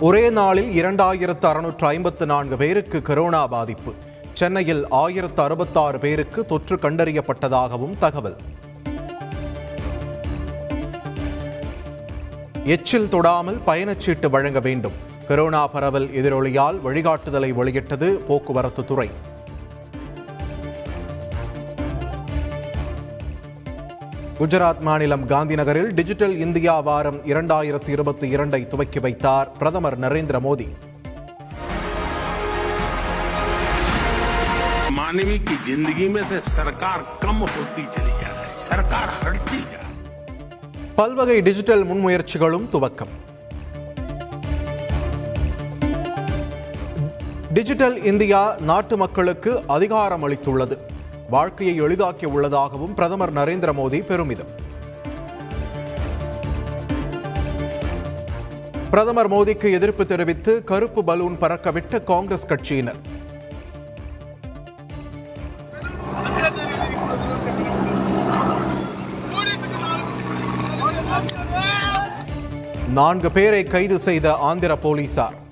ஒரே நாளில் இரண்டாயிரத்து அறுநூற்று ஐம்பத்து நான்கு பேருக்கு கொரோனா பாதிப்பு. சென்னையில் ஆயிரத்து அறுபத்தாறு பேருக்கு தொற்று கண்டறியப்பட்டதாகவும் தகவல். எச்சில் தொடாமல் பயணச்சீட்டு வழங்க வேண்டும். கொரோனா பரவல் எதிரொலியால் வழிகாட்டுதலை வெளியிட்டது போக்குவரத்து துறை குஜராத் மாநிலம் காந்திநகரில் டிஜிட்டல் இந்தியா வாரம் இரண்டாயிரத்தி இருபத்தி இரண்டை துவக்கி வைத்தார் பிரதமர் நரேந்திர மோடி मानवीय की जिंदगी में से सरकार कम होती चली जा रही है सरकार हटती जा रही है பல்வகை டிஜிட்டல் முன்முயற்சிகளும் துவக்கம் டிஜிட்டல் இந்தியா நாட்டு மக்களுக்கு அதிகாரம் அளித்துள்ளது வாழ்க்கையை எளிதாக்கி உள்ளதாகவும் பிரதமர் நரேந்திர மோடி பெருமிதம். பிரதமர் மோடிக்கு எதிர்ப்பு தெரிவித்து கருப்பு பலூன் பறக்கவிட்ட காங்கிரஸ் கட்சியினர். நான்கு பேரை கைது செய்த ஆந்திர போலீசார்.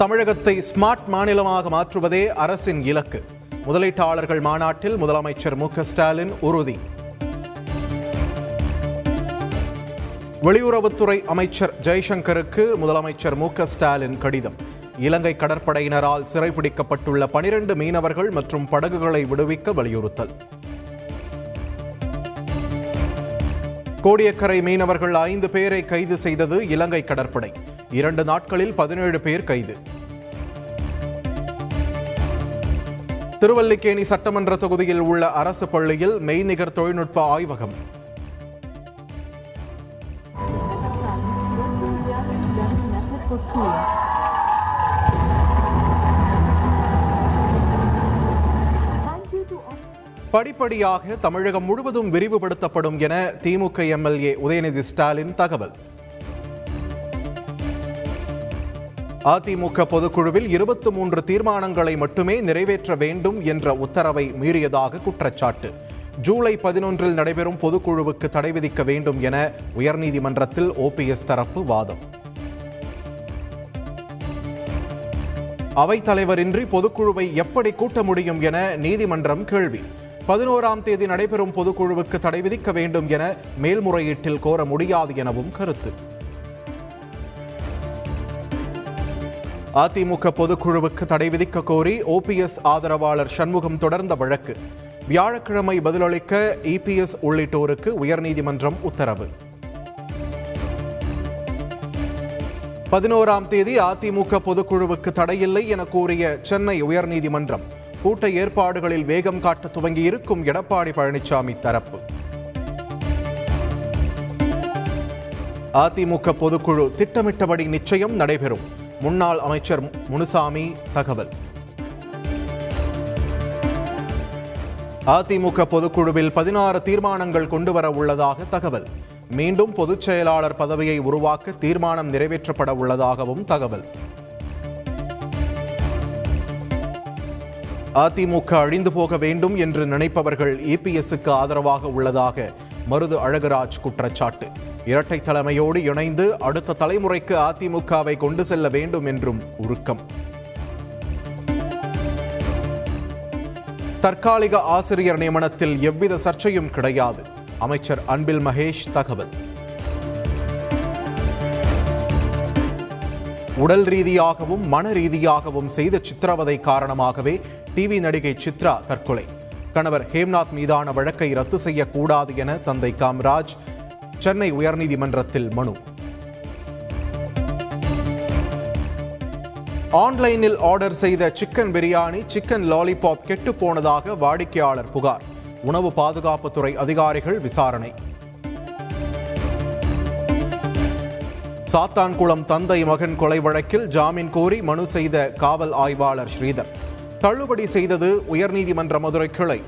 தமிழகத்தை ஸ்மார்ட் மாநிலமாக மாற்றுவதே அரசின் இலக்கு. முதலீட்டாளர்கள் மாநாட்டில் முதலமைச்சர் மு ஸ்டாலின் உறுதி. வெளியுறவுத்துறை அமைச்சர் ஜெய்சங்கருக்கு முதலமைச்சர் மு ஸ்டாலின் கடிதம். இலங்கை கடற்படையினரால் சிறைபிடிக்கப்பட்டுள்ள பனிரெண்டு மீனவர்கள் மற்றும் படகுகளை விடுவிக்க வலியுறுத்தல். கோடியக்கரை மீனவர்கள் ஐந்து பேரை கைது செய்தது இலங்கை கடற்படை. இரண்டு நாட்களில் பதினேழு பேர் கைது. திருவல்லிக்கேணி சட்டமன்ற தொகுதியில் உள்ள அரசு பள்ளியில் மெய்நிகர் தொழில்நுட்ப ஆய்வகம். படிப்படியாக தமிழகம் முழுவதும் விரிவுபடுத்தப்படும் என திமுக எம்எல்ஏ உதயநிதி ஸ்டாலின் தகவல். அதிமுக பொதுக்குழுவில் இருபத்தி மூன்று தீர்மானங்களை மட்டுமே நிறைவேற்ற வேண்டும் என்ற உத்தரவை மீறியதாக குற்றச்சாட்டு. ஜூலை பதினொன்றில் நடைபெறும் பொதுக்குழுவுக்கு தடை விதிக்க வேண்டும் என உயர்நீதிமன்றத்தில் ஓபிஎஸ் தரப்பு வாதம். அவைத்தலைவரின்றி பொதுக்குழுவை எப்படி கூட்ட முடியும் என நீதிமன்றம் கேள்வி. பதினோராம் தேதி நடைபெறும் பொதுக்குழுவுக்கு தடை விதிக்க வேண்டும் என மேல்முறையீட்டில் கோர முடியாது எனவும் கருத்து. அதிமுக பொதுக்குழுவுக்கு தடை விதிக்க கோரி ஓபிஎஸ் ஆதரவாளர் சண்முகம் தொடர்ந்த வழக்கு. வியாழக்கிழமை பதிலளிக்க இபிஎஸ் உள்ளிட்டோருக்கு உயர்நீதிமன்றம் உத்தரவு. பதினோராம் தேதி அதிமுக பொதுக்குழுவுக்கு தடையில்லை என கூறிய சென்னை உயர்நீதிமன்றம் கூட்ட ஏற்பாடுகளில் வேகம் காட்ட துவங்கியிருக்கும் எடப்பாடி பழனிசாமி தரப்பு. அதிமுக பொதுக்குழு திட்டமிட்டபடி நிச்சயம் நடைபெறும். முன்னாள் அமைச்சர் முனுசாமி தகவல். அதிமுக பொதுக்குழுவில் பதினாறு தீர்மானங்கள் கொண்டுவர உள்ளதாக தகவல். மீண்டும் பொதுச் செயலாளர் பதவியை உருவாக்க தீர்மானம் நிறைவேற்றப்பட உள்ளதாகவும் தகவல். அதிமுக அழிந்து போக வேண்டும் என்று நினைப்பவர்கள் இபிஎஸ்க்கு ஆதரவாக உள்ளதாக மருது அழகராஜ் குற்றச்சாட்டு. இரட்டை தலைமையோடு இணைந்து அடுத்த தலைமுறைக்கு அதிமுகவை கொண்டு செல்ல வேண்டும் என்றும் உருக்கம். தற்காலிக ஆசிரியர் நியமனத்தில் எவ்வித சர்ச்சையும் கிடையாது. அமைச்சர் அன்பில் மகேஷ் தகவல். உடல் ரீதியாகவும் மன ரீதியாகவும் செய்த சித்திரவதை காரணமாகவே டிவி நடிகை சித்ரா தற்கொலை. கணவர் ஹேம்நாத் மீதான வழக்கை ரத்து செய்யக்கூடாது என தந்தை காம்ராஜ் சென்னை உயர்நீதிமன்றத்தில் மனு. ஆன்லைனில் ஆர்டர் செய்த சிக்கன் பிரியாணி சிக்கன் லாலிபாப் கெட்டு போனதாக வாடிக்கையாளர் புகார். உணவு பாதுகாப்புத்துறை அதிகாரிகள் விசாரணை. சாத்தான்குளம் தந்தை மகன் கொலை வழக்கில் ஜாமீன் கோரி மனு செய்த காவல் ஆய்வாளர் ஸ்ரீதர். தள்ளுபடி செய்தது உயர்நீதிமன்ற மதுரை கிளை.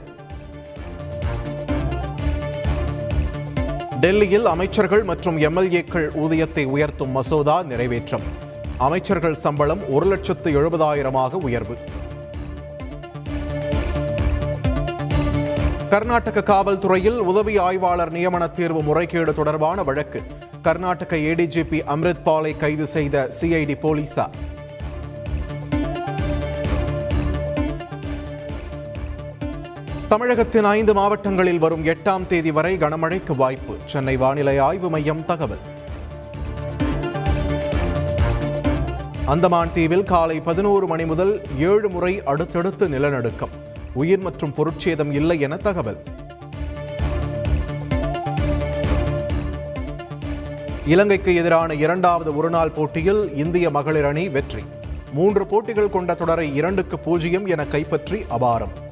டெல்லியில் அமைச்சர்கள் மற்றும் எம்எல்ஏக்கள் ஊதியத்தை உயர்த்தும் மசோதா நிறைவேற்றம். அமைச்சர்கள் சம்பளம் ஒரு லட்சத்து எழுபதாயிரமாக உயர்வு. கர்நாடக காவல்துறையில் உதவி ஆய்வாளர் நியமன தீர்வு முறைகேடு தொடர்பான வழக்கு. கர்நாடக ஏடிஜிபி அம்ரித் பாலை கைது செய்த சிஐடி போலீசார். தமிழகத்தின் ஐந்து மாவட்டங்களில் வரும் எட்டாம் தேதி வரை கனமழைக்கு வாய்ப்பு. சென்னை வானிலை ஆய்வு மையம் தகவல். அந்தமான் தீவில் காலை பதினோரு மணி முதல் ஏழு முறை அடுத்தடுத்து நிலநடுக்கம். உயிர் மற்றும் பொருட்சேதம் இல்லை என தகவல். இலங்கைக்கு எதிரான இரண்டாவது ஒருநாள் போட்டியில் இந்திய மகளிர் அணி வெற்றி. மூன்று போட்டிகள் கொண்ட தொடரை இரண்டுக்கு பூஜ்ஜியம் என கைப்பற்றி அபாரம்.